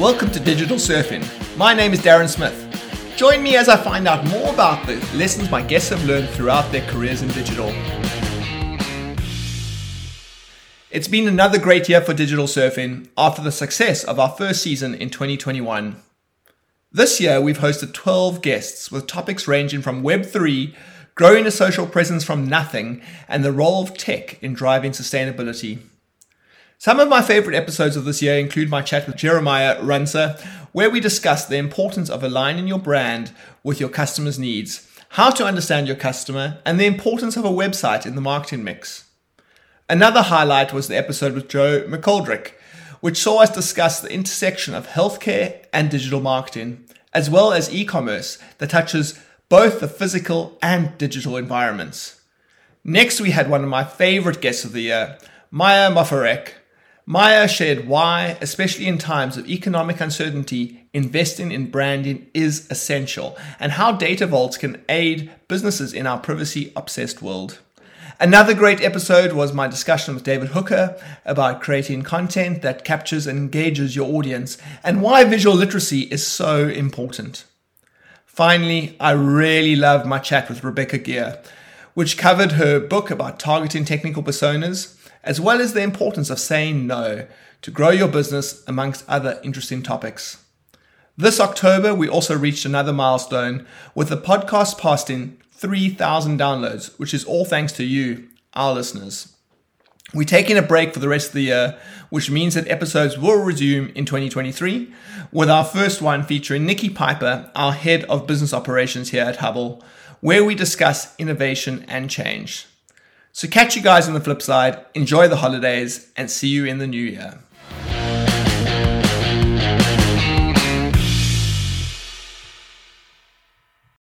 Welcome to Digital Surfing. My name is Darren Smith. Join me as I find out more about the lessons my guests have learned throughout their careers in digital. It's been another great year for digital surfing after the success of our first season in 2021. This year, we've hosted 12 guests with topics ranging from Web3, growing a social presence from nothing, and the role of tech in driving sustainability. Some of my favorite episodes of this year include my chat with Jeremiah Runser, where we discuss the importance of aligning your brand with your customers' needs, how to understand your customer, and the importance of a website in the marketing mix. Another highlight was the episode with Joe McGoldrick, which saw us discuss the intersection of healthcare and digital marketing, as well as e commerce that touches both the physical and digital environments. Next, we had one of my favorite guests of the year, Maya Mafarek, Maya shared why, especially in times of economic uncertainty, investing in branding is essential and how data vaults can aid businesses in our privacy obsessed world. Another great episode was my discussion with David Hooker about creating content that captures and engages your audience and why visual literacy is so important. Finally, I really loved my chat with Rebecca Geier, which covered her book about targeting technical personas as well as the importance of saying no to grow your business, amongst other interesting topics. This October, we also reached another milestone with the podcast passing 3,000 downloads, which is all thanks to you, our listeners. We're taking a break for the rest of the year, which means that episodes will resume in 2023, with our first one featuring Nikki Piper, our head of business operations here at Hubble, where we discuss innovation and change. So catch you guys on the flip side, enjoy the holidays, and see you in the new year.